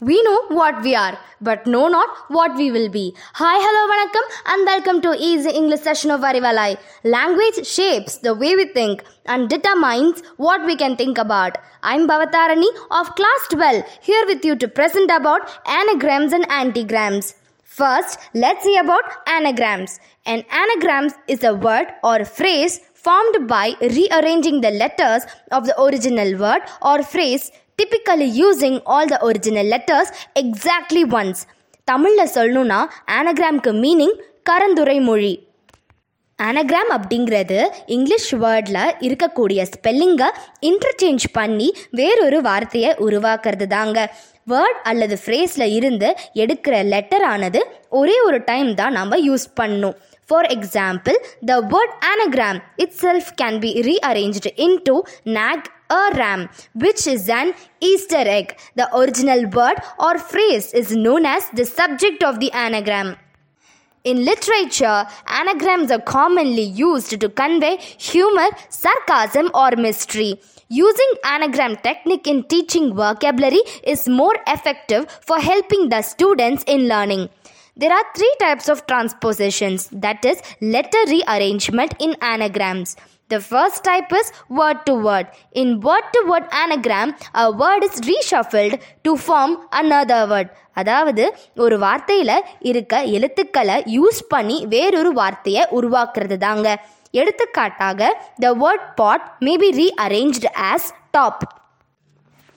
We know what we are, but know not what we will be. Hi, hello, vanakkam, and welcome to Easy English session of Arivalai. Language shapes the way we think and determines what we can think about. I'm Bavatarani of class 12, here with you to present about anagrams and antigrams. First, let's see about anagrams. An anagram is a word or phrase formed by rearranging the letters of the original word or phrase typically using all the original letters exactly once. தமிழில் சொல்லணும்னா ஆனகிராம்க்கு meaning கரந்துரை மொழி. ஆனகிராம் அப்படிங்கிறது English வேர்டில் இருக்கக்கூடிய ஸ்பெல்லிங்கை interchange பண்ணி வேறொரு வார்த்தையை உருவாக்குறது தாங்க வேர்ட் அல்லது ஃப்ரேஸில் இருந்து எடுக்கிற லெட்டர் ஆனது ஒரே ஒரு டைம் தான் நம்ம யூஸ் பண்ணணும். For example the word anagram itself can be rearranged into nag a ram, which is an Easter egg. The original word or phrase is known as the subject of the anagram. In literature, anagrams are commonly used to convey humor, sarcasm, or mystery. Using anagram technique in teaching vocabulary is more effective for helping the students in learning. There are three types of transpositions that is, letter rearrangement in anagrams. The first type is word to word. In word to word anagram, a word is reshuffled to form another word. அதாவது ஒரு வார்த்தையில் இருக்க எழுத்துக்களை use பண்ணி வேறொரு வார்த்தையை உருவாக்குறது தாங்க எடுத்துக்காட்டாக the word pot may B rearranged as top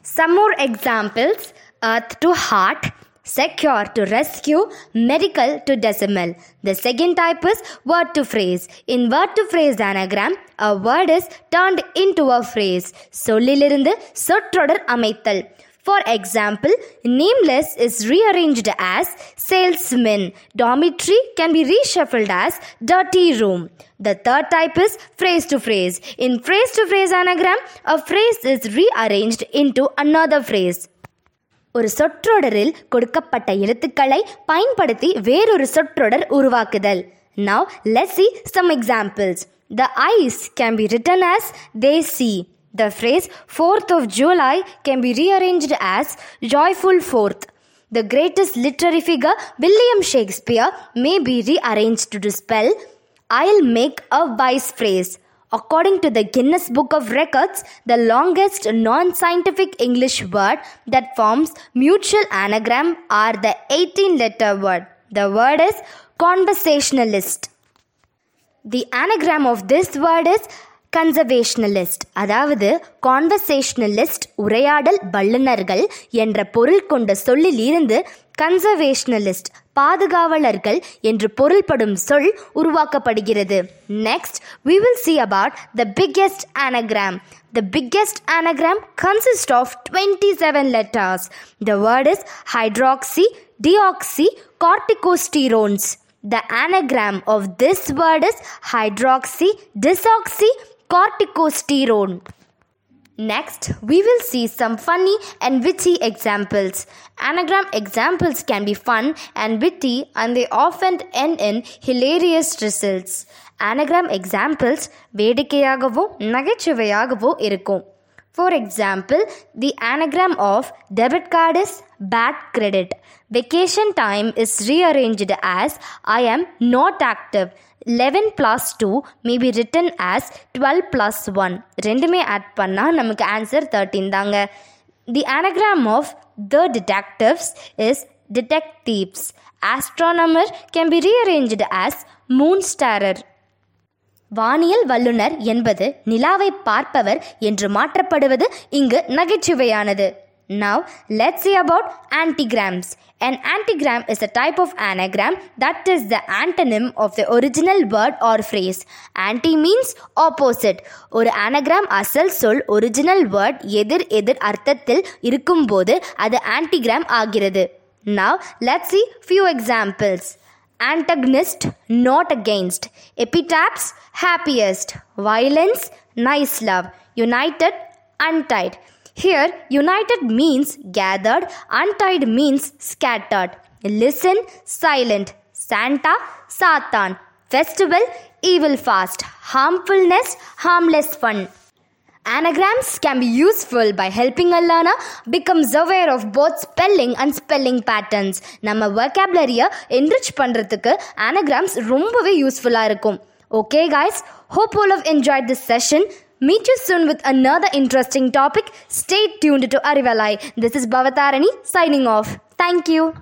Some more examples earth to heart, secure to rescue, medical to decimal. The second type is word to phrase. In word to phrase anagram, a word is turned into a phrase. சொல்லிலிருந்து சொற்றொடர் அமைத்தல். For example, nameless is rearranged as salesman. Dormitory can be reshuffled as dirty room. The third type is phrase to phrase. In phrase to phrase anagram, a phrase is rearranged into another phrase. ஒரு சொற்றொடரில் கொடுக்கப்பட்ட எழுத்துக்களை பயன்படுத்தி வேறொரு சொற்றொடர் உருவாக்குதல் now let see some examples the eyes can be written as they see the phrase fourth of July can be rearranged as joyful fourth The greatest literary figure, William Shakespeare, may be rearranged to spell I'll make a wise phrase. According to the Guinness Book of Records, the longest non scientific English word that forms mutual anagram are the 18 letter word. The word is conversationalist. The anagram of this word is conservationalist அதாவது conversationalist உரையாடல் வல்லுநர்கள் என்ற பொருள் கொண்ட சொல்லில் இருந்து கன்சர்வேஷனலிஸ்ட் பாதுகாவலர்கள் என்று பொருள்படும் சொல் உருவாக்கப்படுகிறது next we will see about the biggest anagram The biggest anagram consists of 27 letters. The word is hydroxy, deoxy, corticosterones. The anagram of this word is hydroxy, desoxy, corticosterone. Next, we will see some funny and witty examples. Anagram examples can be fun and witty and they often end in hilarious results. Anagram examples வேடிக்கையாகவோ நகைச்சுவையாகவோ இருக்கும் for example the anagram of debit card is bad credit vacation time is rearranged as I am not active Eleven plus two may be written as twelve plus one ரெண்டுமே add பண்ணால் நமக்கு answer thirteen தாங்க. The anagram of the detectives is detectives astronomer can be rearranged as moon starer வானியல் வல்லுனர் என்பது நிலாவை பார்ப்பவர் என்று மாற்றப்படுவது இங்கு நகைச்சுவையானது. Now let's see about antigrams an antigram is a type of anagram that is the antonym of the original word or phrase anti means opposite ஒரு anagram அசல் சொல் original word எதிர் எதிர் அர்த்தத்தில் இருக்கும்போது அது antigram ஆகிறது now let's see few examples antagonist, not against, epitaphs, happiest, violence, nice love, united, untied. Here, united means gathered, untied means scattered. Listen, silent, Santa, Satan, festival, evil fast, harmfulness, harmless fun. Anagrams can be useful by helping a learner becomes aware of both spelling and spelling patterns. நம்ம vocabulary-ய enrich பண்ணுறதுக்கு anagrams ரொம்பவே யூஸ்ஃபுல்லாக இருக்கும் Okay guys, hope all have enjoyed this session. Meet you soon with another interesting topic. Stay tuned to Arivalai. This is Bavatarani signing off. Thank you.